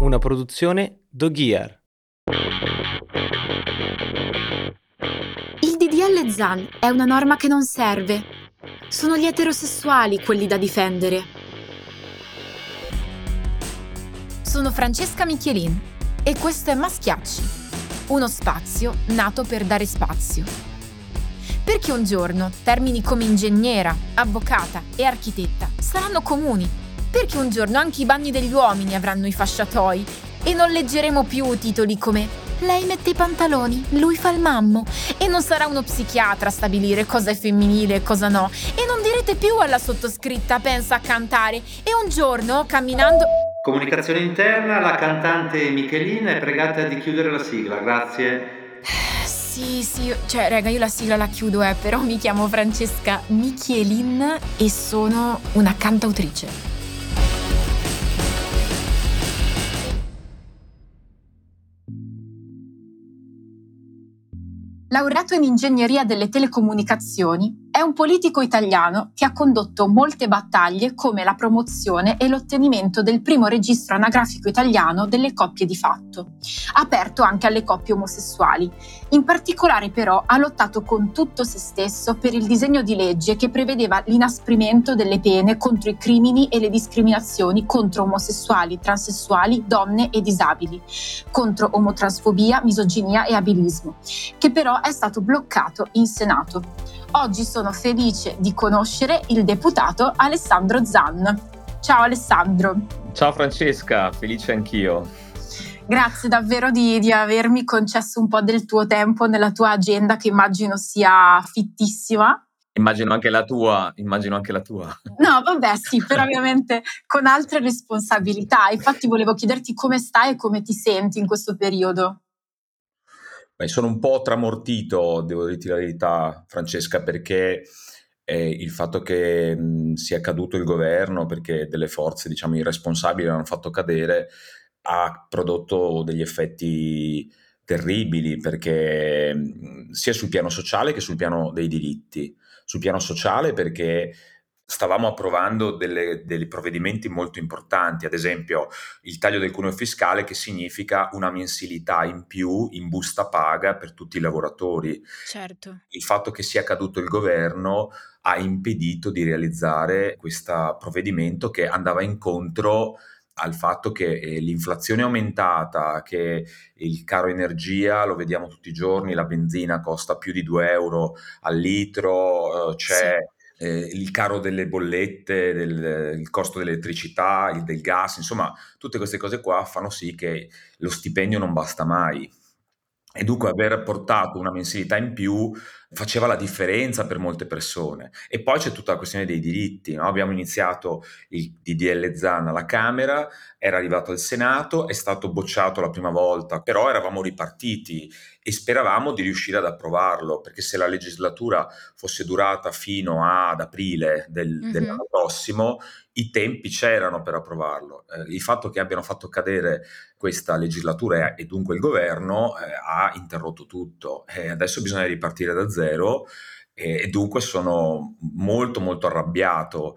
Una produzione Doghier. Il DDL ZAN è una norma che non serve. Sono gli eterosessuali quelli da difendere. Sono Francesca Michelin e questo è Maschiacci, uno spazio nato per dare spazio perché un giorno termini come ingegnera, avvocata e architetta saranno comuni. Perché un giorno anche i bagni degli uomini avranno i fasciatoi e non leggeremo più titoli come lei mette i pantaloni, lui fa il mammo e non sarà uno psichiatra a stabilire cosa è femminile e cosa no e non direte più alla sottoscritta pensa a cantare e un giorno camminando Comunicazione interna, la cantante Michelina è pregata di chiudere la sigla, grazie. Sì, sì, cioè, raga, io la sigla la chiudo, eh, però mi chiamo Francesca Michielin e sono una cantautrice. Laureato in ingegneria delle telecomunicazioni, è un politico italiano che ha condotto molte battaglie come la promozione e l'ottenimento del primo registro anagrafico italiano delle coppie di fatto, aperto anche alle coppie omosessuali. In particolare però ha lottato con tutto se stesso per il disegno di legge che prevedeva l'inasprimento delle pene contro i crimini e le discriminazioni contro omosessuali, transessuali, donne e disabili, contro omotransfobia, misoginia e abilismo, che però è stato bloccato in Senato. Oggi sono felice di conoscere il deputato Alessandro Zan. Ciao Alessandro. Ciao Francesca, felice anch'io. Grazie davvero di, di, avermi concesso un po' del tuo tempo nella tua agenda che immagino sia fittissima. Immagino anche la tua, immagino anche la tua. No, vabbè, sì, però ovviamente con altre responsabilità. Infatti volevo chiederti come stai e come ti senti in questo periodo. Beh, sono un po' tramortito, devo dirti la verità, Francesca, perché eh, il fatto che mh, sia caduto il governo, perché delle forze, diciamo, irresponsabili l'hanno fatto cadere, ha prodotto degli effetti terribili, perché sia sul piano sociale che sul piano dei diritti. Sul piano sociale perché stavamo approvando delle, dei provvedimenti molto importanti, ad esempio il taglio del cuneo fiscale che significa una mensilità in più in busta paga per tutti i lavoratori. Certo. Il fatto che sia caduto il governo ha impedito di realizzare questo provvedimento che andava incontro al fatto che eh, l'inflazione è aumentata, che il caro energia, lo vediamo tutti i giorni, la benzina costa più di 2 euro al litro, eh, c'è... Sì eh, il caro delle bollette, del, il costo dell'elettricità, il del gas, insomma, tutte queste cose qua fanno sì che lo stipendio non basta mai. E dunque aver portato una mensilità in più faceva la differenza per molte persone. E poi c'è tutta la questione dei diritti. No? Abbiamo iniziato il DDL ZAN alla Camera, era arrivato al Senato, è stato bocciato la prima volta, però eravamo ripartiti e speravamo di riuscire ad approvarlo, perché se la legislatura fosse durata fino ad aprile del, mm-hmm. dell'anno prossimo, i tempi c'erano per approvarlo. Eh, il fatto che abbiano fatto cadere questa legislatura e dunque il governo eh, ha interrotto tutto. E adesso bisogna ripartire da zero e, e dunque sono molto molto arrabbiato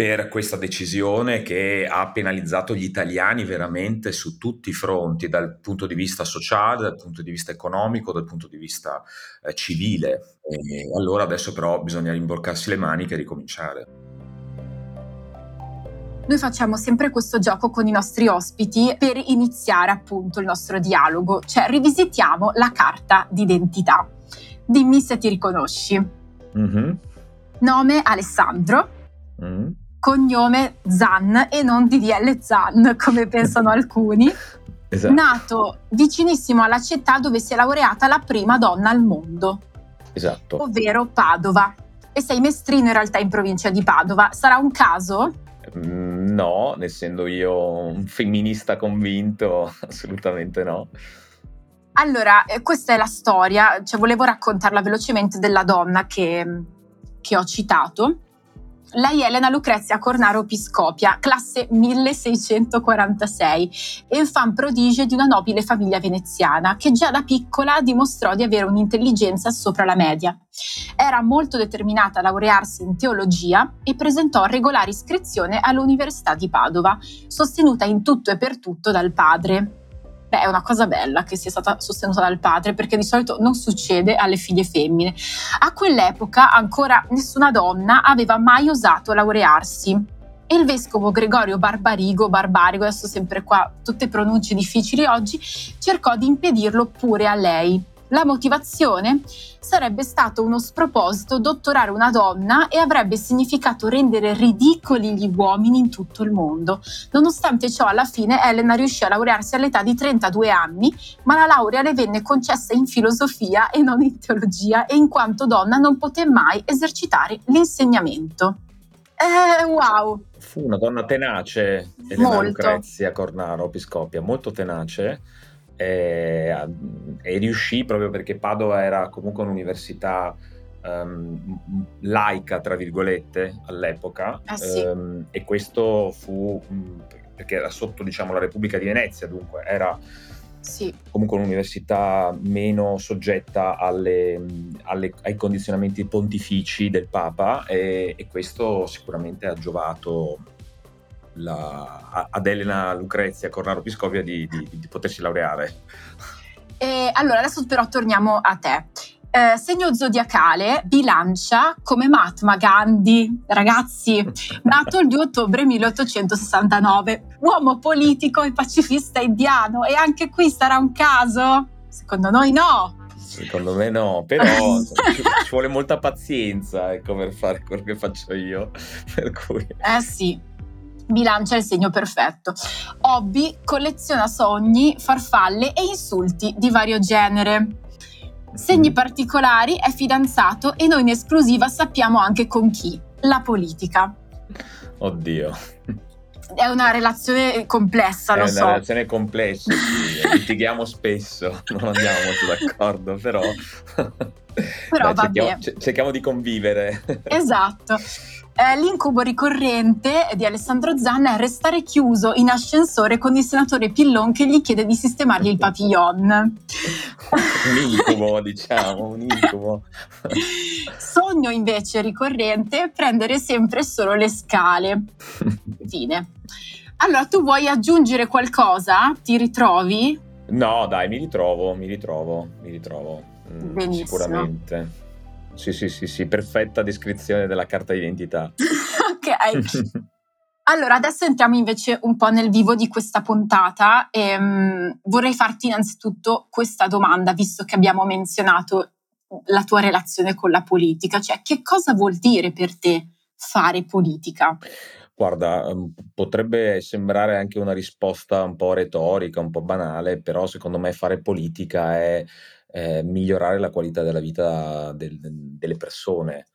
per questa decisione che ha penalizzato gli italiani veramente su tutti i fronti, dal punto di vista sociale, dal punto di vista economico, dal punto di vista eh, civile. E allora adesso però bisogna rimborcarsi le maniche e ricominciare. Noi facciamo sempre questo gioco con i nostri ospiti per iniziare appunto il nostro dialogo, cioè rivisitiamo la carta d'identità. Dimmi se ti riconosci. Mm-hmm. Nome Alessandro. Mm cognome Zan e non DDL Zan, come pensano alcuni. Esatto. Nato vicinissimo alla città dove si è laureata la prima donna al mondo, esatto. ovvero Padova. e sei mestrino in realtà in provincia di Padova. Sarà un caso? Mm, no, essendo io un femminista convinto, assolutamente no. Allora, eh, questa è la storia, cioè volevo raccontarla velocemente della donna che, che ho citato. Lei è Elena Lucrezia Cornaro Piscopia, classe 1646, enfant prodige di una nobile famiglia veneziana che già da piccola dimostrò di avere un'intelligenza sopra la media. Era molto determinata a laurearsi in teologia e presentò regolare iscrizione all'Università di Padova, sostenuta in tutto e per tutto dal padre. Beh, è una cosa bella che sia stata sostenuta dal padre, perché di solito non succede alle figlie femmine. A quell'epoca ancora nessuna donna aveva mai osato laurearsi. E il vescovo Gregorio Barbarigo, Barbarigo, adesso sempre qua, tutte pronunce difficili oggi, cercò di impedirlo pure a lei. La motivazione sarebbe stato uno sproposito dottorare una donna e avrebbe significato rendere ridicoli gli uomini in tutto il mondo. Nonostante ciò, alla fine Elena riuscì a laurearsi all'età di 32 anni, ma la laurea le venne concessa in filosofia e non in teologia e in quanto donna non poté mai esercitare l'insegnamento. Eh, wow! Fu una donna tenace, Elena Molto. Lucrezia Cornaro Piscopia, molto tenace e, e, riuscì proprio perché Padova era comunque un'università um, laica, tra virgolette, all'epoca ah, sì. um, e questo fu perché era sotto diciamo, la Repubblica di Venezia, dunque era sì. comunque un'università meno soggetta alle, alle, ai condizionamenti pontifici del Papa e, e questo sicuramente ha giovato la, ad Elena Lucrezia Corraro Piscopia di, di, di potersi laureare. E allora adesso però torniamo a te. Eh, segno zodiacale, bilancia come Mahatma Gandhi, ragazzi, nato il 2 ottobre 1869, uomo politico e pacifista indiano e anche qui sarà un caso? Secondo noi no. Secondo me no, però ci, ci, vuole molta pazienza ecco, per fare quello che faccio io. Per cui... Eh sì, bilancia il segno perfetto. Hobby, colleziona sogni, farfalle e insulti di vario genere. Segni particolari, è fidanzato e noi in esclusiva sappiamo anche con chi. La politica. Oddio. È una relazione complessa, lo so. È una relazione complessa, sì. litighiamo spesso, non andiamo molto d'accordo, però... Però Dai, cerchiamo, cerchiamo di convivere. Esatto. Eh, l'incubo ricorrente di Alessandro Zanna è restare chiuso in ascensore con il senatore Pillon che gli chiede di sistemargli il papillon. un incubo, diciamo, un incubo. Sogno invece ricorrente è prendere sempre solo le scale. Fine. Allora, tu vuoi aggiungere qualcosa? Ti ritrovi? No, dai, mi ritrovo, mi ritrovo, mi ritrovo. Mm, Benissimo. Sicuramente. Sì, sì, sì, sì, perfetta descrizione della carta d'identità. ok. Allora, adesso entriamo invece un po' nel vivo di questa puntata e um, vorrei farti innanzitutto questa domanda, visto che abbiamo menzionato la tua relazione con la politica, cioè che cosa vuol dire per te fare politica? Guarda, um, potrebbe sembrare anche una risposta un po' retorica, un po' banale, però secondo me fare politica è eh, migliorare la qualità della vita del, delle persone.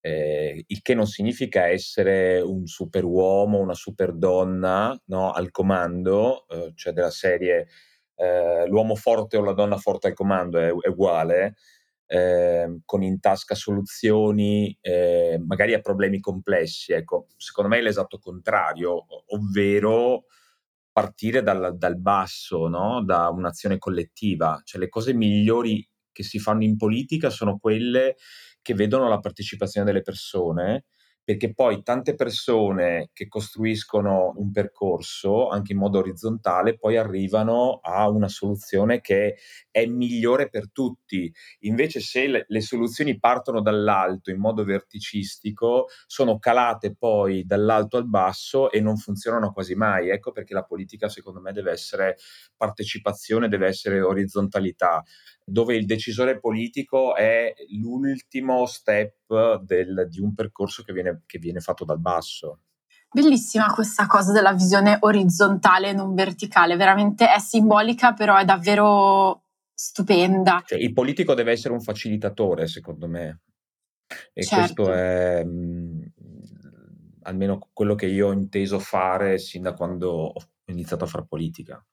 Eh, il che non significa essere un superuomo, una superdonna no, al comando, eh, cioè della serie eh, l'uomo forte o la donna forte al comando è, è uguale, eh, con in tasca soluzioni eh, magari a problemi complessi. Ecco, secondo me è l'esatto contrario, ovvero partire dal, dal basso, no? da un'azione collettiva. Cioè le cose migliori che si fanno in politica sono quelle che vedono la partecipazione delle persone perché poi tante persone che costruiscono un percorso anche in modo orizzontale poi arrivano a una soluzione che è migliore per tutti. Invece se le, le soluzioni partono dall'alto in modo verticistico, sono calate poi dall'alto al basso e non funzionano quasi mai. Ecco perché la politica secondo me deve essere partecipazione, deve essere orizzontalità dove il decisore politico è l'ultimo step del, di un percorso che viene, che viene fatto dal basso. Bellissima questa cosa della visione orizzontale e non verticale, veramente è simbolica, però è davvero stupenda. Cioè, il politico deve essere un facilitatore, secondo me. E certo. questo è mh, mhmm, almeno quello che io ho inteso fare sin da quando ho iniziato a fare politica.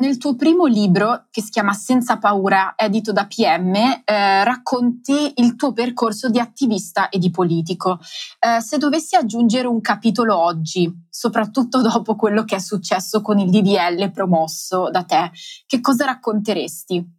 Nel tuo primo libro, che si chiama Senza paura, edito da PM, eh, racconti il tuo percorso di attivista e di politico. Eh, se dovessi aggiungere un capitolo oggi, soprattutto dopo quello che è successo con il DDL promosso da te, che cosa racconteresti?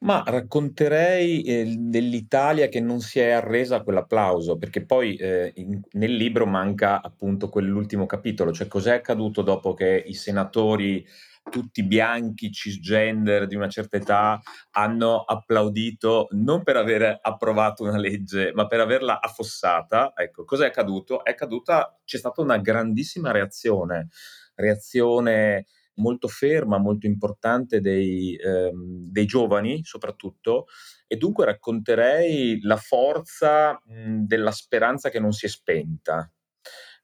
Ma racconterei eh, dell'Italia che non si è arresa a quell'applauso, perché poi eh, in- nel libro manca appunto quell'ultimo capitolo, cioè cos'è accaduto dopo che i senatori tutti bianchi, cisgender di una certa età hanno applaudito non per aver approvato una legge, ma per averla affossata. Ecco, cos'è accaduto? È accaduta, c'è stata una grandissima reazione, reazione molto ferma, molto importante dei, ehm, dei giovani soprattutto, e dunque racconterei la forza mh, della speranza che non si è spenta,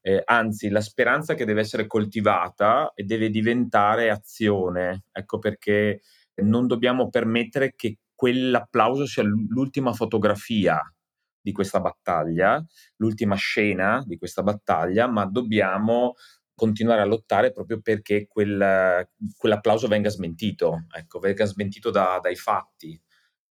eh, anzi la speranza che deve essere coltivata e deve diventare azione. Ecco perché non dobbiamo permettere che quell'applauso sia l'ultima fotografia di questa battaglia, l'ultima scena di questa battaglia, ma dobbiamo continuare a lottare proprio perché quel, quell'applauso venga smentito, ecco, venga smentito da, dai fatti.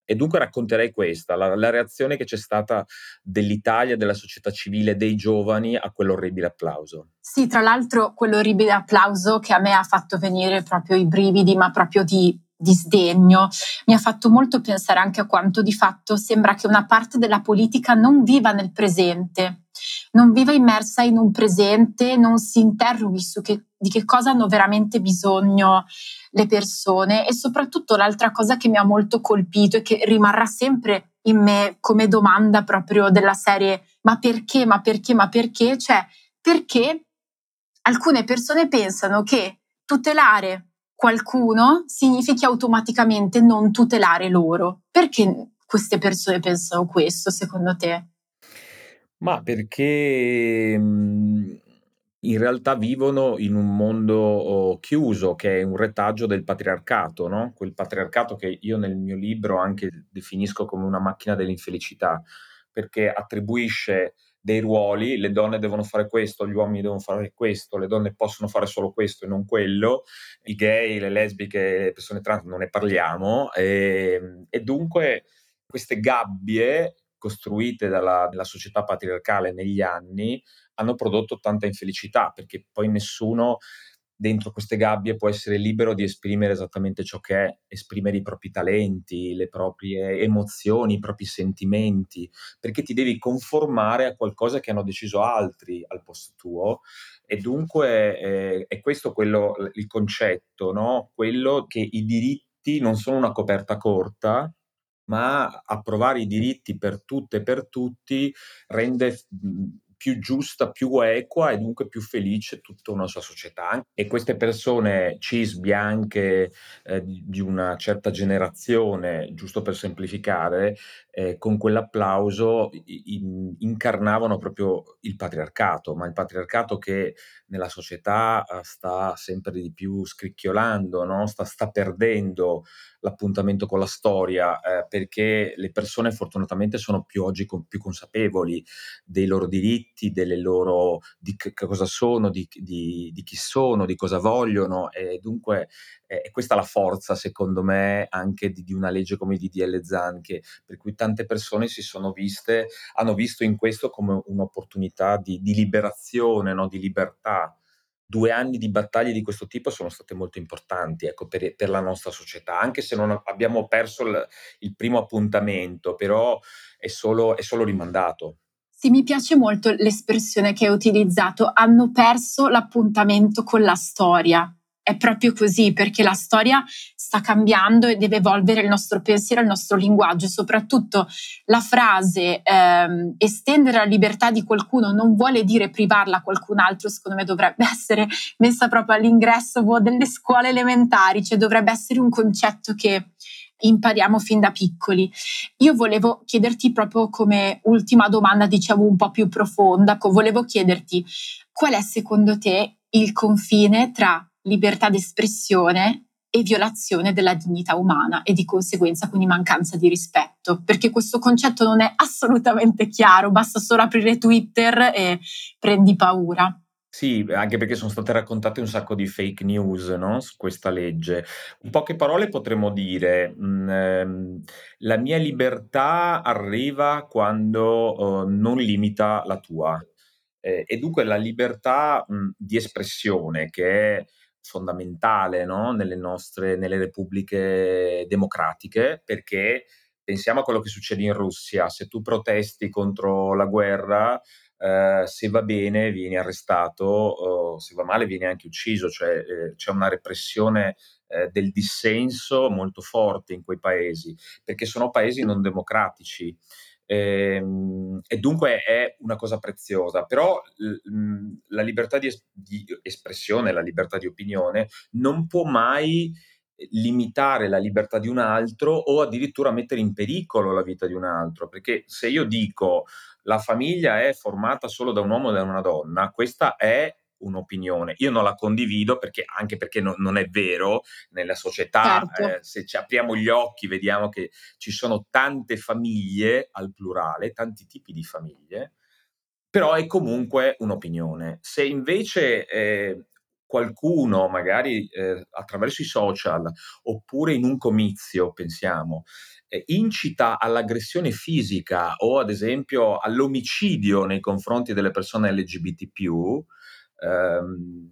E dunque racconterei questa, la, la, reazione che c'è stata dell'Italia, della società civile, dei giovani a quell'orribile applauso. Sì, tra l'altro quell'orribile applauso che a me ha fatto venire proprio i brividi, ma proprio di, di sdegno, mi ha fatto molto pensare anche a quanto di fatto sembra che una parte della politica non viva nel presente, non viva immersa in un presente, non si interroghi su che, di che cosa hanno veramente bisogno le persone e soprattutto l'altra cosa che mi ha molto colpito e che rimarrà sempre in me come domanda proprio della serie ma perché, ma perché, ma perché? Cioè perché alcune persone pensano che tutelare qualcuno significhi automaticamente non tutelare loro. Perché queste persone pensano questo secondo te? Ma perché mhmm, in realtà vivono in un mondo oh, chiuso, che è un retaggio del patriarcato, no? Quel patriarcato che io nel mio libro anche definisco come una macchina dell'infelicità, perché attribuisce dei ruoli, le donne devono fare questo, gli uomini devono fare questo, le donne possono fare solo questo e non quello, i gay, le lesbiche, le persone trans non ne parliamo e, ehm, e dunque queste gabbie costruite dalla, dalla società patriarcale negli anni hanno prodotto tanta infelicità perché poi nessuno dentro queste gabbie può essere libero di esprimere esattamente ciò che è, esprimere i propri talenti, le proprie emozioni, i propri sentimenti, perché ti devi conformare a qualcosa che hanno deciso altri al posto tuo e dunque eh, è questo quello, il concetto, no? quello che i diritti non sono una coperta corta, ma approvare i diritti per tutte e per tutti rende più giusta, più equa e dunque più felice tutta una sua società. E queste persone cis, bianche, eh, di una certa generazione, giusto per semplificare, eh, con quell'applauso in, incarnavano proprio il patriarcato, ma il patriarcato che nella società eh, sta sempre di più scricchiolando, no? sta, sta perdendo l'appuntamento con la storia, eh, perché le persone fortunatamente sono più oggi con, più consapevoli dei loro diritti, delle loro, di che cosa sono, di, di, di chi sono, di cosa vogliono e dunque è questa la forza secondo me anche di, di una legge come di DL Zan, che, per cui tante persone si sono viste, hanno visto in questo come un'opportunità di, di liberazione, no? di libertà due anni di battaglie di questo tipo sono state molto importanti ecco, per, per, la nostra società, anche se non abbiamo perso il, il primo appuntamento, però è solo, è solo rimandato. Sì, mi piace molto l'espressione che hai utilizzato, hanno perso l'appuntamento con la storia. È proprio così, perché la storia sta cambiando e deve evolvere il nostro pensiero, il nostro linguaggio. E soprattutto la frase ehm, estendere la libertà di qualcuno non vuole dire privarla a qualcun altro, secondo me dovrebbe essere messa proprio all'ingresso boh, delle scuole elementari, cioè dovrebbe essere un concetto che impariamo fin da piccoli. Io volevo chiederti proprio come ultima domanda, diciamo un po' più profonda, volevo chiederti qual è secondo te il confine tra libertà d'espressione e violazione della dignità umana e di conseguenza quindi mancanza di rispetto, perché questo concetto non è assolutamente chiaro, basta solo aprire Twitter e prendi paura. Sì, anche perché sono state raccontate un sacco di fake news, no, su questa legge. In poche parole potremmo dire, mhmm, ehm, la mia libertà arriva quando, uhm, non limita la tua. Ehm, e dunque la libertà, mhmm, di espressione che è fondamentale, no, nelle nostre nelle repubbliche democratiche, perché pensiamo a quello che succede in Russia: se tu protesti contro la guerra eh, se va bene vieni arrestato, se va male vieni anche ucciso, cioè eh, c'è una repressione eh, del dissenso molto forte in quei paesi, perché sono paesi non democratici. Ehm, e dunque è una cosa preziosa, però l- la libertà di, es- di espressione, la libertà di opinione non può mai limitare la libertà di un altro o addirittura mettere in pericolo la vita di un altro, perché se io dico la famiglia è formata solo da un uomo e da una donna, questa è un'opinione. Io non la condivido perché, anche perché no, non è vero nella società. Certo. Eh, se ci apriamo gli occhi vediamo che ci sono tante famiglie al plurale, tanti tipi di famiglie, però è comunque un'opinione. Se invece eh, qualcuno, magari eh, attraverso i social oppure in un comizio, pensiamo, eh, incita all'aggressione fisica o ad esempio all'omicidio nei confronti delle persone LGBT, ehm,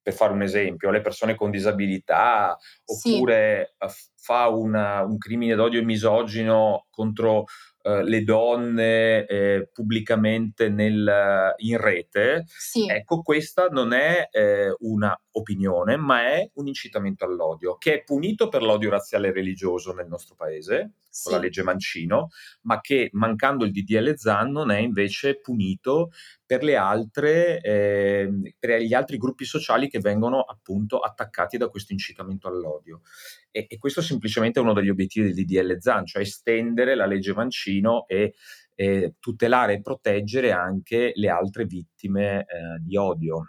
per fare un esempio, le persone con disabilità, oppure sì. fa una, un crimine d'odio misogino contro uh, le donne eh, pubblicamente nel, in rete, sì. ecco questa non è eh, una opinione, ma è un incitamento all'odio, che è punito per l'odio razziale e religioso nel nostro paese, sì. con la legge Mancino, ma che mancando il DDL ZAN non è invece punito per, le altre, eh, per gli altri gruppi sociali che vengono appunto attaccati da questo incitamento all'odio. E, e questo semplicemente è uno degli obiettivi del DDL ZAN, cioè estendere la legge Mancino e eh, tutelare e proteggere anche le altre vittime eh, di odio.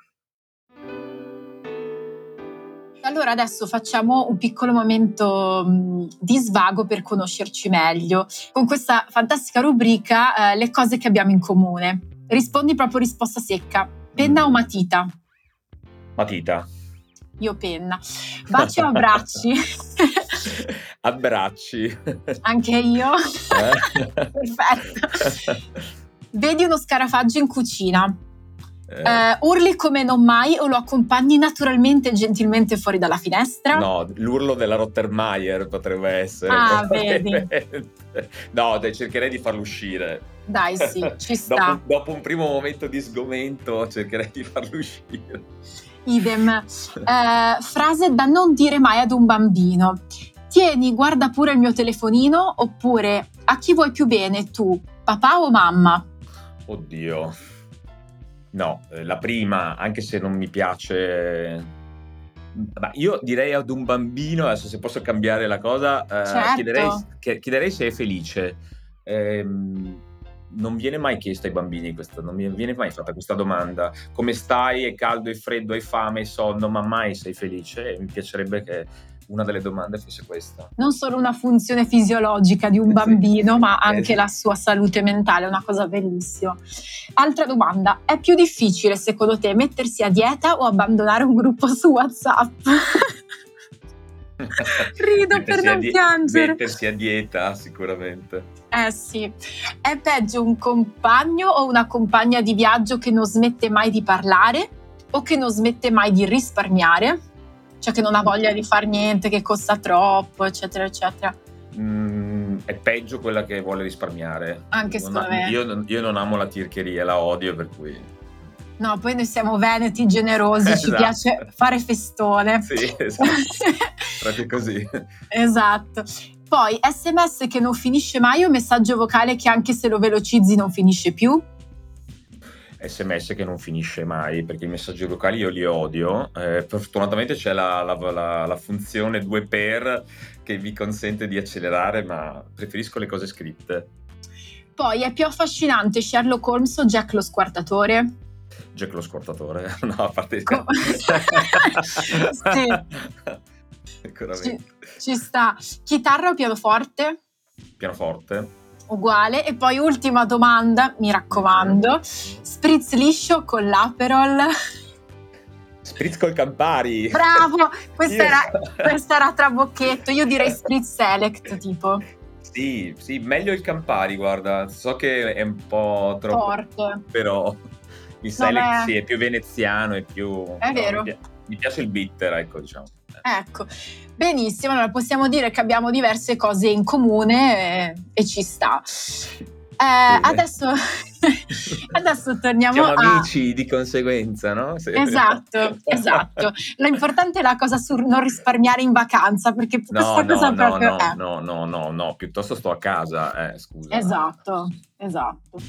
Allora adesso facciamo un piccolo momento mh, di svago per conoscerci meglio con questa fantastica rubrica eh, Le cose che abbiamo in comune. Rispondi proprio risposta secca. Penna o matita? Matita. Io penna. Baci o abbracci? abbracci. Anche io. Eh? Perfetto. Vedi uno scarafaggio in cucina. Eh. Urli come non mai o lo accompagni naturalmente e gentilmente fuori dalla finestra? No, l'urlo della Rottermeier potrebbe essere. Ah, vedi. no, dai, cercherei di farlo uscire. Dai, sì, ci sta. dopo, dopo, un primo momento di sgomento cercherei di farlo uscire. Idem. Uh, frase da non dire mai ad un bambino. Tieni, guarda pure il mio telefonino oppure a chi vuoi più bene tu, papà o mamma? Oddio. No, eh, la prima, anche se non mi piace ma io direi ad un bambino, adesso se posso cambiare la cosa, eh, certo. chiederei, chiederei, se è felice. Eh, non viene mai chiesto ai bambini questa, non viene mai fatta questa domanda. Come stai? È caldo, è freddo, hai fame, hai sonno, ma mai sei felice? E mi piacerebbe che una delle domande fosse questa. Non solo una funzione fisiologica di un bambino, ma anche la sua salute mentale, una cosa bellissima. Altra domanda, è più difficile secondo te mettersi a dieta o abbandonare un gruppo su WhatsApp? Rido per non die- piangere. Mettersi a dieta, sicuramente. Eh sì. È peggio un compagno o una compagna di viaggio che non smette mai di parlare o che non smette mai di risparmiare? Cioè che non ha voglia di fare niente, che costa troppo, eccetera, eccetera. Mm, è peggio quella che vuole risparmiare. Anche secondo me. Io, io, non amo la tircheria, la odio, per cui... No, poi noi siamo veneti, generosi, esatto. ci piace fare festone. Sì, esatto. Proprio così. esatto. Poi sms che non finisce mai o messaggio vocale che anche se lo velocizzi non finisce più? Sms che non finisce mai perché i messaggi vocali io li odio. Eh, fortunatamente c'è la, la, la, la, funzione 2 per che vi consente di accelerare, ma preferisco le cose scritte. Poi è più affascinante Sherlock Holmes o Jack lo squartatore? Jack lo squartatore, no, a parte... Co- sì. Sicuramente. Ci, ci sta. Chitarra o pianoforte? Pianoforte. Uguale. E poi ultima domanda, mi raccomando. Spritz liscio con l'Aperol? Spritz col Campari. Bravo! Questa, era, questa era trabocchetto. Io direi Spritz Select, tipo. Sì, sì, meglio il Campari, guarda. So che è un po' troppo... Forte. Però il Select è... sì, è più veneziano, è più... È no, vero. Mi, mi piace il bitter, ecco, diciamo. Ecco, benissimo, allora possiamo dire che abbiamo diverse cose in comune e, e ci sta. Eh, adesso, adesso torniamo Siamo a... amici di conseguenza, no? Sì. Esatto, esatto. L'importante è la cosa su non risparmiare in vacanza, perché no, questa no, cosa no, proprio no, è. no, no, no, no, piuttosto sto a casa, eh, scusa. Esatto, esatto.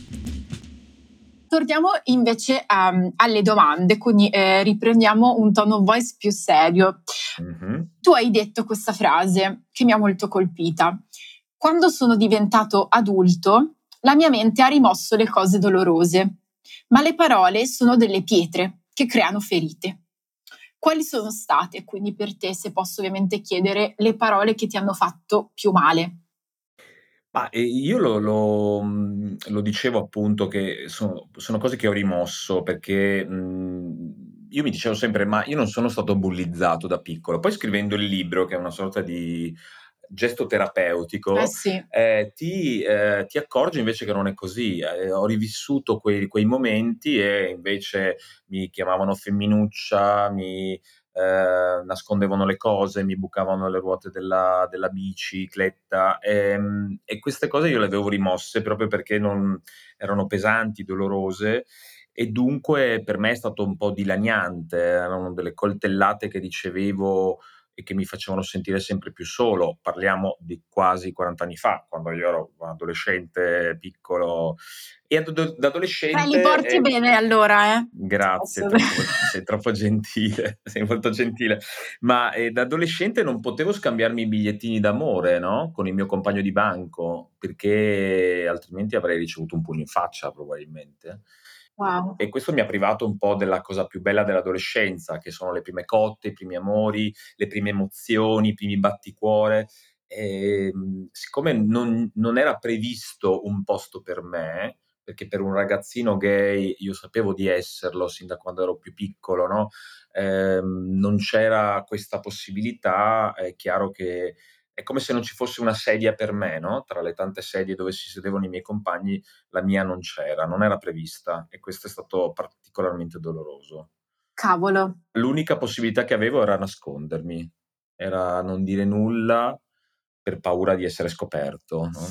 Torniamo invece um, alle domande, quindi eh, riprendiamo un tono voice più serio. Mm-hmm. Tu hai detto questa frase che mi ha molto colpita. Quando sono diventato adulto, la mia mente ha rimosso le cose dolorose, ma le parole sono delle pietre che creano ferite. Quali sono state, quindi per te, se posso ovviamente chiedere, le parole che ti hanno fatto più male? Ma io lo, lo, lo, dicevo appunto che sono, sono, cose che ho rimosso perché mh, io mi dicevo sempre ma io non sono stato bullizzato da piccolo. Poi scrivendo il libro, che è una sorta di gesto terapeutico, eh sì. eh, ti, eh, ti, accorgi invece che non è così. Eh, ho rivissuto quei, quei, momenti e invece mi chiamavano femminuccia, mi eh, nascondevano le cose, mi bucavano le ruote della, della bicicletta e, ehm, e, queste cose io le avevo rimosse proprio perché non, erano pesanti, dolorose e dunque per me è stato un po' dilaniante, erano delle coltellate che ricevevo e che mi facevano sentire sempre più solo. Parliamo di quasi 40 anni fa, quando io ero un adolescente piccolo. E ad, da adolescente... Eh, li porti eh, bene allora, eh? Grazie, troppo, sei troppo gentile, sei molto gentile. Ma eh, da adolescente non potevo scambiarmi i bigliettini d'amore, no? Con il mio compagno di banco, perché altrimenti avrei ricevuto un pugno in faccia probabilmente. Wow. E questo mi ha privato un po' della cosa più bella dell'adolescenza, che sono le prime cotte, i primi amori, le prime emozioni, i primi batticuore. E, ehm, siccome non, non era previsto un posto per me, perché per un ragazzino gay io sapevo di esserlo sin da quando ero più piccolo, no? eh, non c'era questa possibilità, è chiaro che è come se non ci fosse una sedia per me, no? Tra le tante sedie dove si sedevano i miei compagni, la mia non c'era, non era prevista e questo è stato particolarmente doloroso. Cavolo. L'unica possibilità che avevo era nascondermi, era non dire nulla per paura di essere scoperto, no?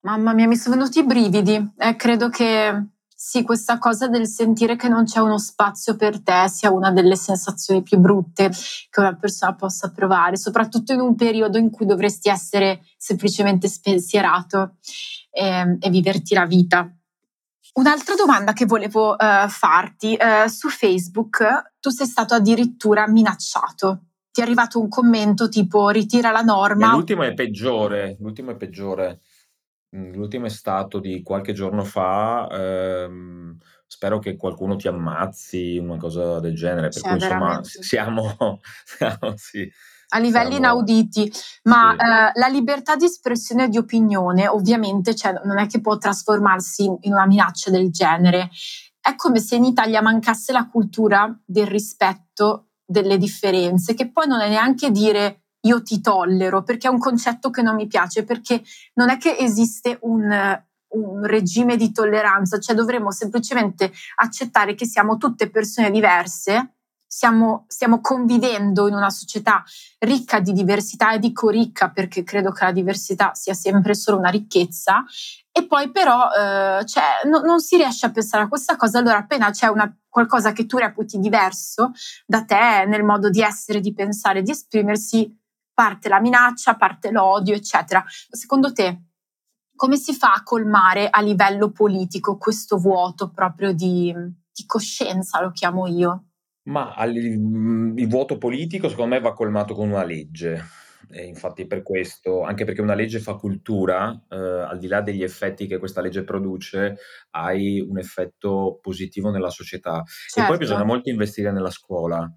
Mamma mia, mi sono venuti i brividi. Eh, credo che sì, questa cosa del sentire che non c'è uno spazio per te sia una delle sensazioni più brutte che una persona possa provare, soprattutto in un periodo in cui dovresti essere semplicemente spensierato e, ehm, e viverti la vita. Un'altra domanda che volevo uh, farti, uh, su Facebook tu sei stato addirittura minacciato. Ti è arrivato un commento tipo ritira la norma. L'ultimo è peggiore, l'ultimo è peggiore. Mhmm, l'ultimo è stato di qualche giorno fa, ehm, spero che qualcuno ti ammazzi, una cosa del genere, per Cioè, cui insomma veramente. siamo siamo sì, A livelli siamo inauditi, ma sì. eh, la libertà di espressione e di opinione ovviamente cioè, non è che può trasformarsi in una minaccia del genere. È come se in Italia mancasse la cultura del rispetto delle differenze, che poi non è neanche dire io ti tollero, perché è un concetto che non mi piace, perché non è che esiste un, un regime di tolleranza, cioè dovremmo semplicemente accettare che siamo tutte persone diverse, siamo, stiamo convivendo in una società ricca di diversità e dico ricca perché credo che la diversità sia sempre solo una ricchezza e poi però eh, cioè, no, non si riesce a pensare a questa cosa, allora appena c'è una, qualcosa che tu reputi diverso da te nel modo di essere, di pensare, di esprimersi, parte la minaccia, parte l'odio, eccetera. Secondo te, come si fa a colmare a livello politico questo vuoto proprio di, di coscienza, lo chiamo io? Ma il vuoto politico secondo me va colmato con una legge. E infatti per questo, anche perché una legge fa cultura, eh, al di là degli effetti che questa legge produce, hai un effetto positivo nella società. Certo. E poi bisogna molto investire nella scuola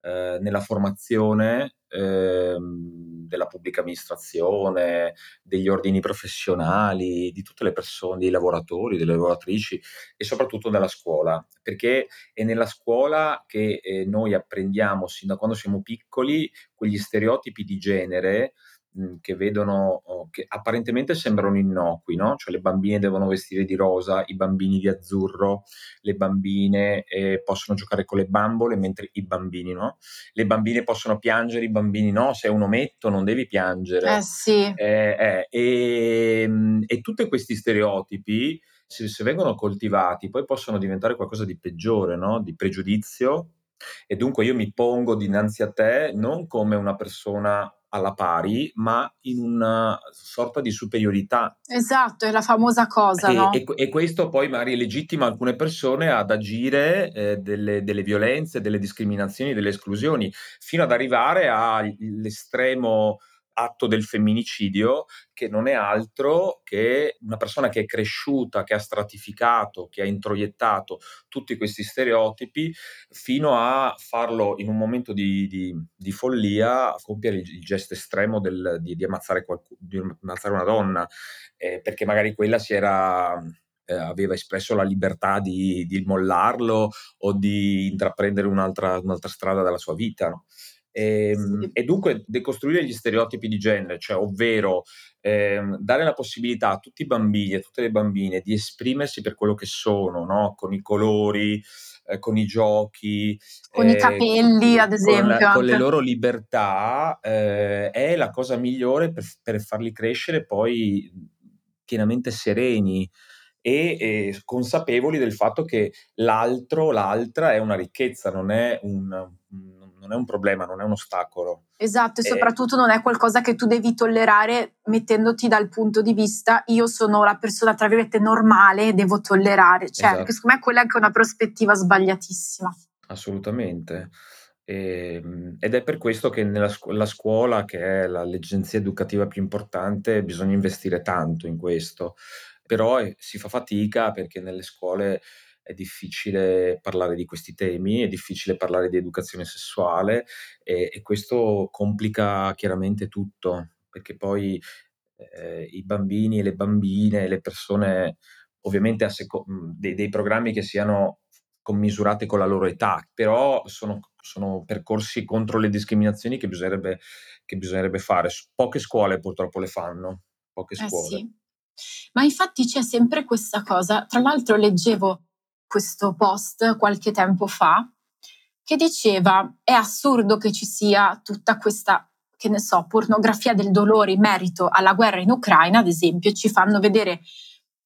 eh, nella formazione eh, della pubblica amministrazione, degli ordini professionali, di tutte le persone, dei lavoratori, delle lavoratrici e soprattutto nella scuola, perché è nella scuola che eh, noi apprendiamo sin da quando siamo piccoli quegli stereotipi di genere Mhmm, che vedono che apparentemente sembrano innocui, no, cioè le bambine devono vestire di rosa, i bambini di azzurro, le bambine, ehm, possono giocare con le bambole, mentre i bambini no. Le bambine possono piangere, i bambini no, sei un ometto non devi piangere. Eh sì. Eh, eh, ehm, e tutti questi stereotipi, se se vengono coltivati, poi possono diventare qualcosa di peggiore, no, di pregiudizio, e dunque io mi pongo dinanzi a te non come una persona alla pari, ma in una sorta di superiorità. Esatto, è la famosa cosa, e, no? E, e questo poi magari legittima alcune persone ad agire eh, delle, delle, violenze, delle discriminazioni, delle esclusioni, fino ad arrivare all'estremo atto del femminicidio, che non è altro che una persona che è cresciuta, che ha stratificato, che ha introiettato tutti questi stereotipi, fino a farlo in un momento di, di, di follia, compiere il, il gesto estremo del, di, di, ammazzare qualcuno, di ammazzare una donna, eh, perché magari quella si era eh, aveva espresso la libertà di, di, mollarlo o di intraprendere un'altra, un'altra strada della sua vita. No? E, ehm, e, dunque decostruire gli stereotipi di genere, cioè ovvero ehm, dare la possibilità a tutti i bambini e a tutte le bambine di esprimersi per quello che sono, no? con i colori, eh, con i giochi, con eh, i capelli, ad esempio, con, con le loro libertà, eh, è la cosa migliore per, per, farli crescere poi pienamente sereni. E, e consapevoli del fatto che l'altro, l'altra è una ricchezza, non è un, un non è un problema, non è un ostacolo. Esatto, e, e soprattutto non è qualcosa che tu devi tollerare mettendoti dal punto di vista io sono la persona tra virgolette normale e devo tollerare. Cioè, esatto. secondo me quella è anche una prospettiva sbagliatissima. Assolutamente. E, ehm, ed è per questo che nella scu- scuola, che è l'agenzia educativa più importante, bisogna investire tanto in questo. Però eh, si fa fatica perché nelle scuole è difficile parlare di questi temi, è difficile parlare di educazione sessuale e, e questo complica chiaramente tutto, perché poi eh, i bambini e le bambine, le persone, ovviamente a seco- dei, dei programmi che siano commisurate con la loro età, però sono, sono percorsi contro le discriminazioni che bisognerebbe, che bisognerebbe, fare. Poche scuole purtroppo le fanno, poche eh scuole. Eh sì. Ma infatti c'è sempre questa cosa, tra l'altro leggevo questo post qualche tempo fa che diceva è assurdo che ci sia tutta questa, che ne so, pornografia del dolore in merito alla guerra in Ucraina, ad esempio, ci fanno vedere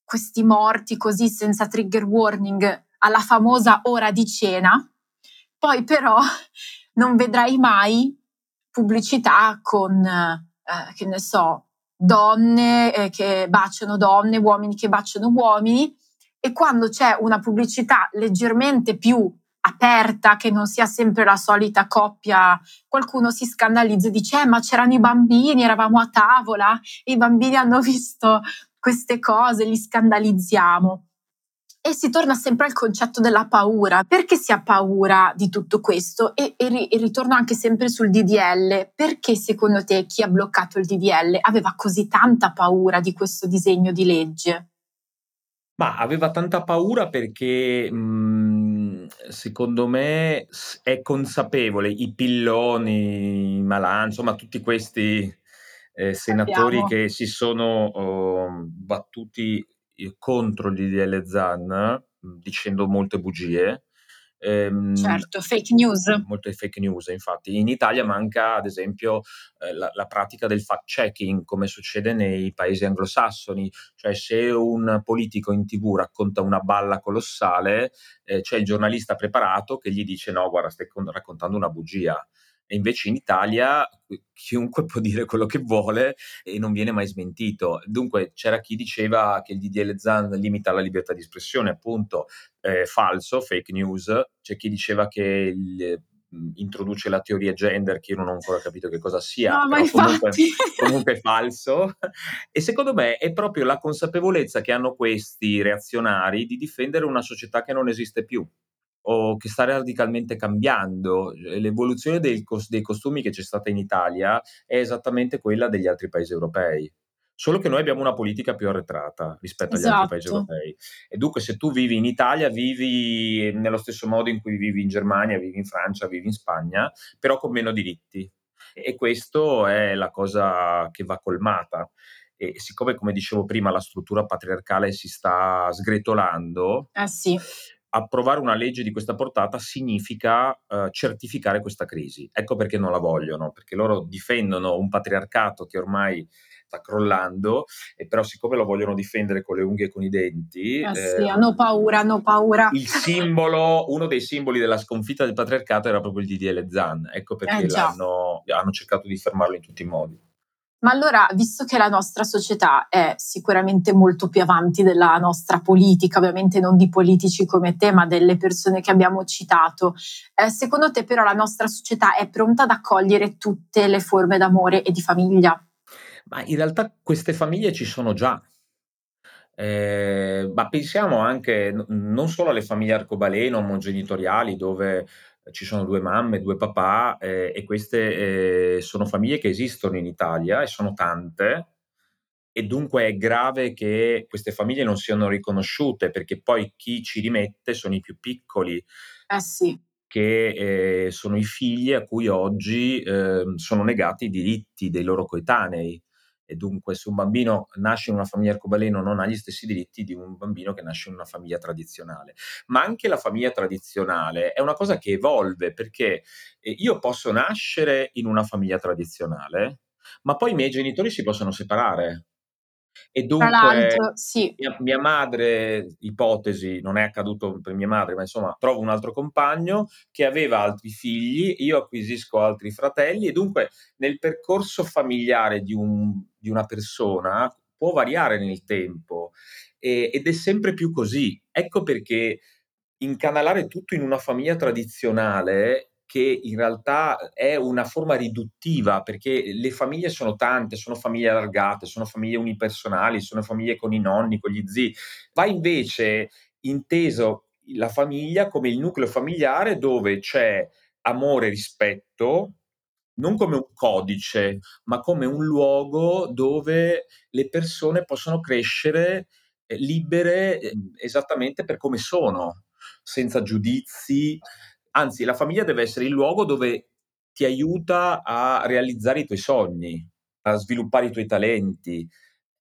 questi morti così senza trigger warning alla famosa ora di cena, poi però non vedrai mai pubblicità con, eh, che ne so, donne eh, che baciano donne, uomini che baciano uomini, e quando c'è una pubblicità leggermente più aperta, che non sia sempre la solita coppia, qualcuno si scandalizza e dice eh, ma c'erano i bambini, eravamo a tavola, i bambini hanno visto queste cose, li scandalizziamo. E si torna sempre al concetto della paura. Perché si ha paura di tutto questo? E, e, e ritorno anche sempre sul DDL. Perché secondo te chi ha bloccato il DDL aveva così tanta paura di questo disegno di legge? Ma aveva tanta paura perché, mhmm, secondo me è consapevole, i Pilloni, Malan, insomma tutti questi, ehm, senatori Sappiamo. che si sono, uhm, battuti, contro il DDL Zan, dicendo molte bugie Ehm, certo, fake news. Molte fake news, infatti. In Italia manca, ad esempio, eh, la, la, pratica del fact-checking, come succede nei paesi anglosassoni, cioè se un politico in tv racconta una balla colossale, eh, c'è il giornalista preparato che gli dice no, guarda, stai raccontando una bugia e invece in Italia chiunque può dire quello che vuole e non viene mai smentito. Dunque c'era chi diceva che il DDL Zan limita la libertà di espressione, appunto, eh, falso, fake news, c'è chi diceva che il, introduce la teoria gender che io non ho ancora capito che cosa sia, no, ma comunque, comunque falso. E secondo me è proprio la consapevolezza che hanno questi reazionari di difendere una società che non esiste più o che sta radicalmente cambiando. L'evoluzione dei, dei costumi che c'è stata in Italia è esattamente quella degli altri paesi europei. Solo che noi abbiamo una politica più arretrata rispetto agli altri paesi Esatto. europei. E dunque, se tu vivi in Italia, vivi nello stesso modo in cui vivi in Germania, vivi in Francia, vivi in Spagna, però con meno diritti. E questo è la cosa che va colmata. E siccome, come dicevo prima, la struttura patriarcale si sta sgretolando, Eh sì. Approvare una legge di questa portata significa uh, certificare questa crisi. Ecco perché non la vogliono, perché loro difendono un patriarcato che ormai sta crollando, e però siccome lo vogliono difendere con le unghie e con i denti... Eh sì, eh, hanno paura, hanno paura. Il simbolo, uno dei simboli della sconfitta del patriarcato era proprio il DDL Zan, ecco perché eh l'hanno, hanno cercato di fermarlo in tutti i modi. Ma allora, visto che la nostra società è sicuramente molto più avanti della nostra politica, ovviamente non di politici come te, ma delle persone che abbiamo citato, eh, secondo te però la nostra società è pronta ad accogliere tutte le forme d'amore e di famiglia? Ma in realtà queste famiglie ci sono già. Eh, ma pensiamo anche n- non solo alle famiglie arcobaleno, omogenitoriali, dove ci sono due mamme, due papà eh, e queste eh, sono famiglie che esistono in Italia e sono tante e dunque è grave che queste famiglie non siano riconosciute perché poi chi ci rimette sono i più piccoli. Eh sì. Che eh, sono i figli a cui oggi ehm, sono negati i diritti dei loro coetanei e dunque se un bambino nasce in una famiglia arcobaleno non ha gli stessi diritti di un bambino che nasce in una famiglia tradizionale. Ma anche la famiglia tradizionale è una cosa che evolve perché eh, io posso nascere in una famiglia tradizionale, ma poi i miei genitori si possono separare. E dunque sì. mia, mia, madre, ipotesi, non è accaduto per mia madre, ma insomma trovo un altro compagno che aveva altri figli, io acquisisco altri fratelli e dunque nel percorso familiare di, un, di una persona può variare nel tempo e, ed è sempre più così. Ecco perché incanalare tutto in una famiglia tradizionale che in realtà è una forma riduttiva perché le famiglie sono tante, sono famiglie allargate, sono famiglie unipersonali, sono famiglie con i nonni, con gli zii. Va invece inteso la famiglia come il nucleo familiare dove c'è amore e rispetto, non come un codice, ma come un luogo dove le persone possono crescere eh, libere eh, esattamente per come sono, senza giudizi, Anzi, la famiglia deve essere il luogo dove ti aiuta a realizzare i tuoi sogni, a sviluppare i tuoi talenti.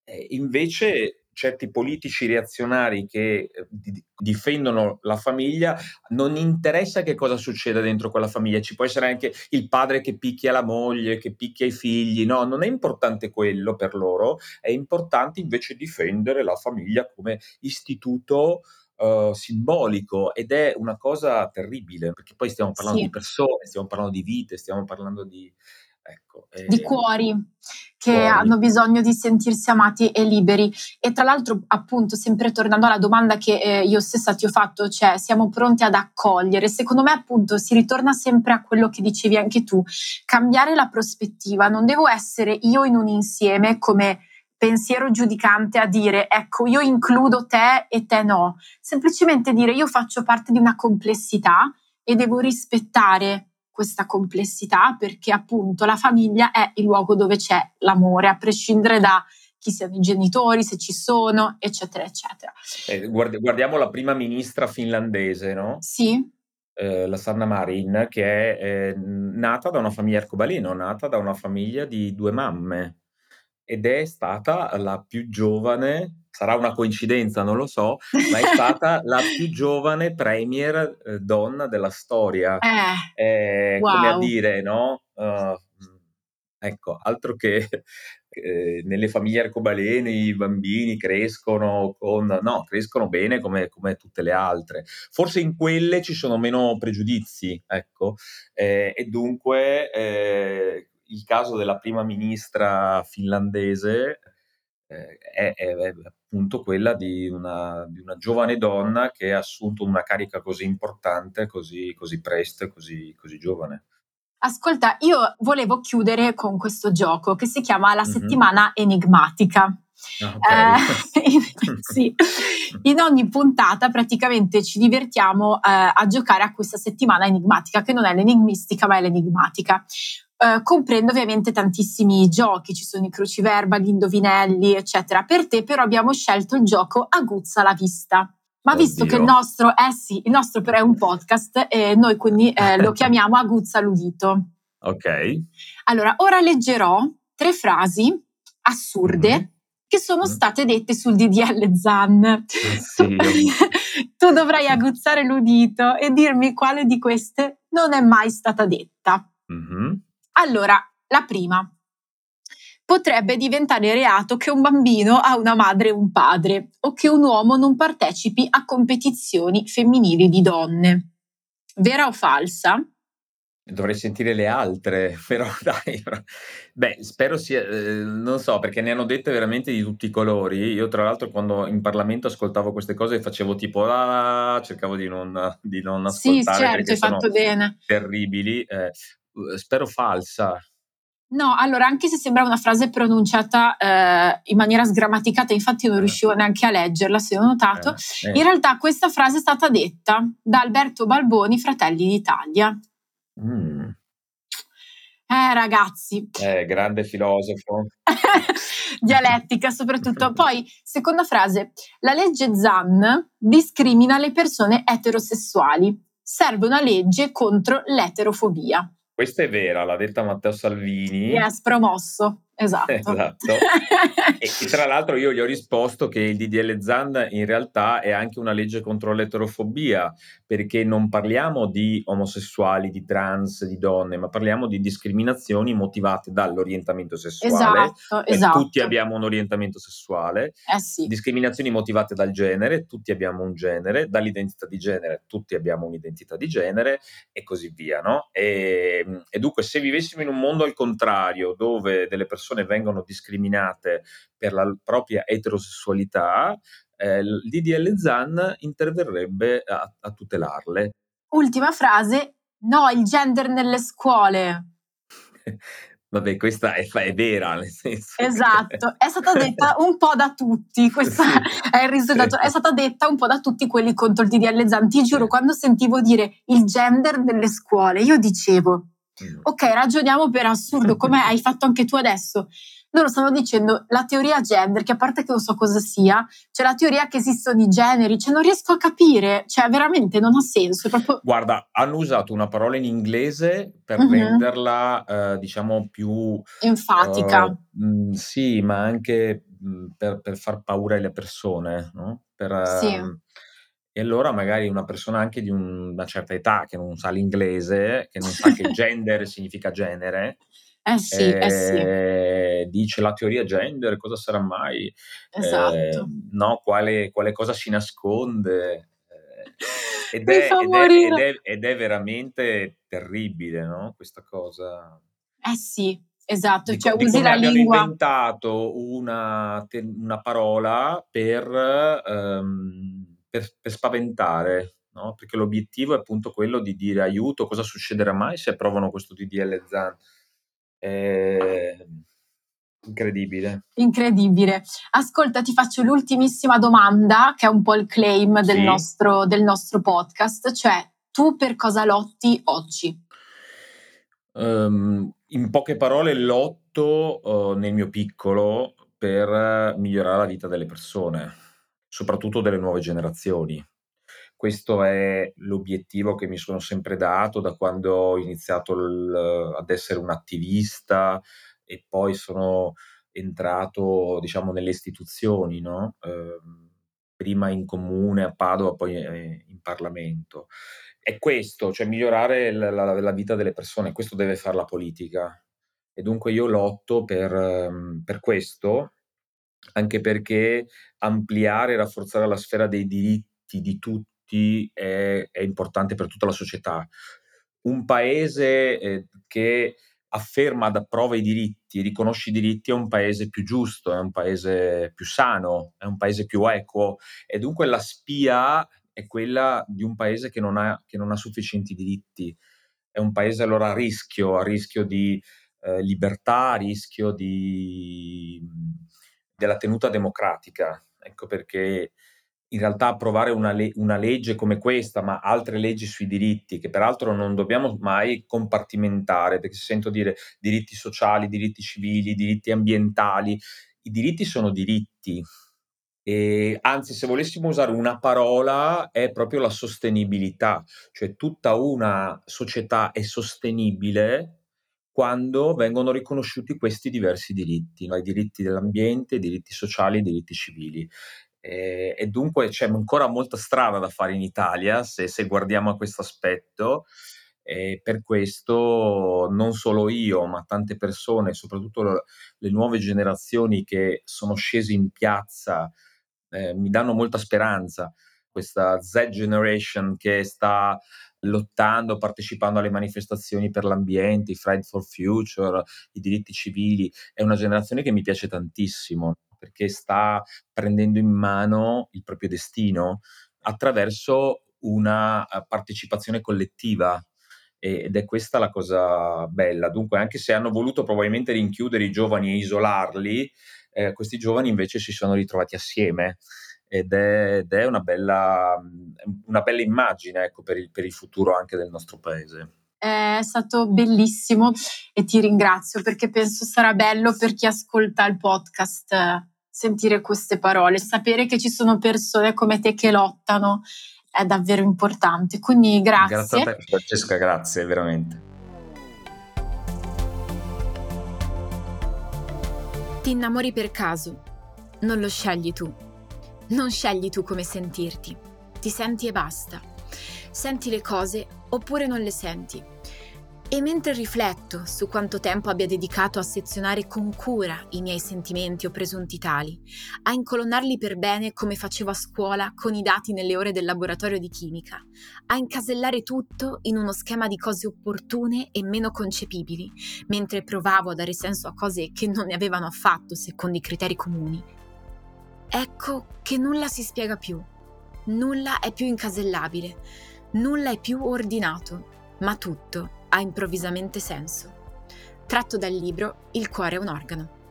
E invece certi politici reazionari che eh, difendono la famiglia, non interessa che cosa succeda dentro quella famiglia, ci può essere anche il padre che picchia la moglie, che picchia i figli, no, non è importante quello per loro, è importante invece difendere la famiglia come istituto uh, simbolico ed è una cosa terribile, perché poi stiamo parlando sì. di persone, stiamo parlando di vite, stiamo parlando di... Ecco, eh, di cuori che cuori. hanno bisogno di sentirsi amati e liberi. E tra l'altro, appunto, sempre tornando alla domanda che eh, io stessa ti ho fatto, cioè siamo pronti ad accogliere, secondo me appunto si ritorna sempre a quello che dicevi anche tu, cambiare la prospettiva, non devo essere io in un insieme come pensiero giudicante a dire ecco io includo te e te no, semplicemente dire io faccio parte di una complessità e devo rispettare questa complessità perché appunto la famiglia è il luogo dove c'è l'amore, a prescindere da chi siano i genitori, se ci sono, eccetera, eccetera. Eh, guardiamo la prima ministra finlandese, no? Sì. Eh, la Sanna Marin, che è eh, nata da una famiglia arcobaleno, nata da una famiglia di due mamme ed è stata la più giovane, sarà una coincidenza, non lo so, ma è stata la più giovane premier eh, donna della storia. Eh, eh, wow. Come a dire, no? Uh, ecco, altro che eh, nelle famiglie arcobalene i bambini crescono con... no, crescono bene come, come, tutte le altre. Forse in quelle ci sono meno pregiudizi, ecco, eh, e dunque eh, il caso della prima ministra finlandese eh, è, è, è, appunto quella di una, di una, giovane donna che ha assunto una carica così importante, così, così presto e così, così giovane. Ascolta, io volevo chiudere con questo gioco che si chiama La settimana mm-hmm. enigmatica. Okay. Eh, in, sì, in ogni puntata praticamente ci divertiamo eh, a giocare a questa settimana enigmatica, che non è l'enigmistica ma è l'enigmatica. Eh, comprende ovviamente tantissimi giochi, ci sono i cruciverba, gli indovinelli, eccetera. Per te però abbiamo scelto il gioco Aguzza la vista. Ma Oddio. visto che il nostro, eh sì, il nostro però è un podcast, eh, noi quindi eh, lo chiamiamo Aguzza l'udito. Ok. Allora, ora leggerò tre frasi assurde Mhm. che sono Mm. state dette sul DDL Zan. sì, tu, dovrai aguzzare l'udito e dirmi quale di queste non è mai stata detta. Mhm. Allora, la prima. Potrebbe diventare reato che un bambino ha una madre e un padre o che un uomo non partecipi a competizioni femminili di donne. Vera o falsa? Dovrei sentire le altre, però dai. Beh, spero sia, eh, non so, perché ne hanno dette veramente di tutti i colori. Io, tra l'altro, quando in Parlamento ascoltavo queste cose, facevo tipo, ah, cercavo di non, di non Sì, ascoltare certo, perché hai sono fatto bene. terribili. Eh, spero falsa. No, allora, anche se sembra una frase pronunciata eh, in maniera sgrammaticata, infatti non Eh. riuscivo neanche a leggerla, se ho notato, Eh, eh. in realtà questa frase è stata detta da Alberto Balboni, Fratelli d'Italia. Mm. Eh, ragazzi, Eh, grande filosofo. dialettica soprattutto. Poi, seconda frase, la legge Zan discrimina le persone eterosessuali. Serve una legge contro l'eterofobia. Questa è vera, l'ha detta Matteo Salvini. Yes, promosso. Esatto. Esatto. E, e tra l'altro io gli ho risposto che il DDL Zan in realtà è anche una legge contro l'eterofobia, perché non parliamo di omosessuali, di trans, di donne, ma parliamo di discriminazioni motivate dall'orientamento sessuale. esatto, Eh, esatto. Tutti abbiamo un orientamento sessuale, Eh sì. discriminazioni motivate dal genere, tutti abbiamo un genere, dall'identità di genere, tutti abbiamo un'identità di genere e così via, no? E, e dunque se vivessimo in un mondo al contrario, dove delle persone vengono discriminate per la propria eterosessualità, eh, il DDL Zan interverrebbe a, a tutelarle. Ultima frase, no, il gender nelle scuole. Vabbè, questa è, è vera, nel senso che- Esatto, è stata detta un po' da tutti, questa Sì. è il risultato, è stata detta un po' da tutti quelli contro il DDL Zan. Ti giuro, quando sentivo dire il gender nelle scuole, io dicevo. Ok, ragioniamo per assurdo, come hai fatto anche tu adesso. Loro stanno dicendo la teoria gender, che a parte che non so cosa sia, c'è la teoria che esistono i generi, cioè non riesco a capire, cioè veramente non ha senso, proprio... Guarda, hanno usato una parola in inglese per Mhm. renderla, eh, diciamo, più... enfatica. eh, mh, sì, ma anche mh, per, per far paura alle persone, no? Per, Sì. ehm, e allora magari una persona anche di un- una certa età che non sa l'inglese, che non sa che gender significa genere, Eh sì, eh sì, eh, dice la teoria gender, cosa sarà mai? esatto. Eh, no, quale, quale cosa si nasconde? Eh, ed, Mi è, fa ed, è, ed, morire. è, ed è veramente terribile, no? Questa cosa. Eh sì, esatto, Di, cioè co- di usi come la abbiano lingua. inventato una, te- una parola per, ehm, per, per spaventare, no? Perché l'obiettivo è appunto quello di dire aiuto, cosa succederà mai se approvano questo DDL Zan? È incredibile. Incredibile. Ascolta, ti faccio l'ultimissima domanda, che è un po' il claim del, Sì. nostro, del nostro podcast, cioè tu per cosa lotti oggi? Ehm, in poche parole, lotto, eh, nel mio piccolo per eh, migliorare la vita delle persone, soprattutto delle nuove generazioni. Questo è l'obiettivo che mi sono sempre dato da quando ho iniziato il- ad essere un attivista e poi sono entrato, diciamo, nelle istituzioni, no? Ehm, prima in comune a Padova, poi eh, in Parlamento. È questo, cioè migliorare la, la- la vita delle persone, questo deve fare la politica. E dunque io lotto per, ehm, per questo, anche perché ampliare e rafforzare la sfera dei diritti di tutti è, è importante per tutta la società. Un paese eh, che afferma approva i diritti, riconosce i diritti, è un paese più giusto, è un paese più sano, è un paese più equo e dunque la spia è quella di un paese che non ha, che non ha sufficienti diritti. È un paese allora a rischio, a rischio di eh, libertà, a rischio di, della tenuta democratica. Ecco perché in realtà approvare una, le- una, legge come questa, ma altre leggi sui diritti, che peraltro non dobbiamo mai compartimentare, perché sento dire diritti sociali, diritti civili, diritti ambientali, i diritti sono diritti. E anzi, se volessimo usare una parola, è proprio la sostenibilità, cioè tutta una società è sostenibile quando vengono riconosciuti questi diversi diritti, no? i diritti dell'ambiente, i diritti sociali, i diritti civili. E, e dunque c'è ancora molta strada da fare in Italia se, se guardiamo a questo aspetto. E per questo non solo io, ma tante persone, soprattutto le nuove generazioni che sono scese in piazza, eh, mi danno molta speranza. Questa Z Generation che sta lottando, partecipando alle manifestazioni per l'ambiente, i Friday for Future, i diritti civili, è una generazione che mi piace tantissimo perché sta prendendo in mano il proprio destino attraverso una eh, partecipazione collettiva ed è questa la cosa bella. Dunque, anche se hanno voluto probabilmente rinchiudere i giovani e isolarli, eh, questi giovani invece si sono ritrovati assieme ed è, ed è una, bella, una, bella, immagine ecco, per, il, per il futuro anche del nostro paese è stato bellissimo e ti ringrazio perché penso sarà bello per chi ascolta il podcast eh, sentire queste parole, sapere che ci sono persone come te che lottano è davvero importante. Quindi grazie. Grazie a te Francesca, grazie veramente. Ti innamori per caso, non lo scegli tu. Non scegli tu come sentirti. Ti senti e basta. Senti le cose oppure non le senti. E mentre rifletto su quanto tempo abbia dedicato a sezionare con cura i miei sentimenti o presunti tali, a incolonnarli per bene come facevo a scuola con i dati nelle ore del laboratorio di chimica, a incasellare tutto in uno schema di cose opportune e meno concepibili, mentre provavo a dare senso a cose che non ne avevano affatto secondo i criteri comuni, ecco che nulla si spiega più, nulla è più incasellabile, nulla è più ordinato, ma tutto ha improvvisamente senso. Tratto dal libro Il cuore è un organo.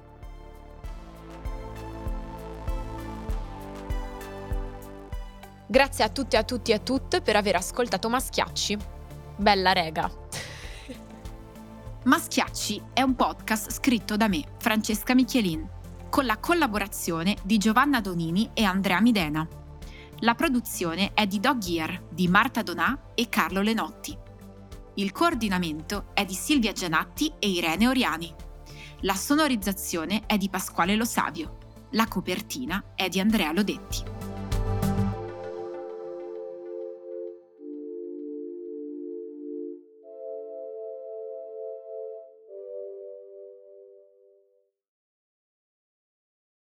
Grazie a tutti, a tutti e a tutte per aver ascoltato Maschiacci. Bella rega. Maschiacci è un podcast scritto da me, Francesca Michelin, con la collaborazione di Giovanna Donini e Andrea Midena. La produzione è di Dog Ear di Marta Donà e Carlo Lenotti. Il coordinamento è di Silvia Gianatti e Irene Oriani. La sonorizzazione è di Pasquale Lo Savio. La copertina è di Andrea Lodetti.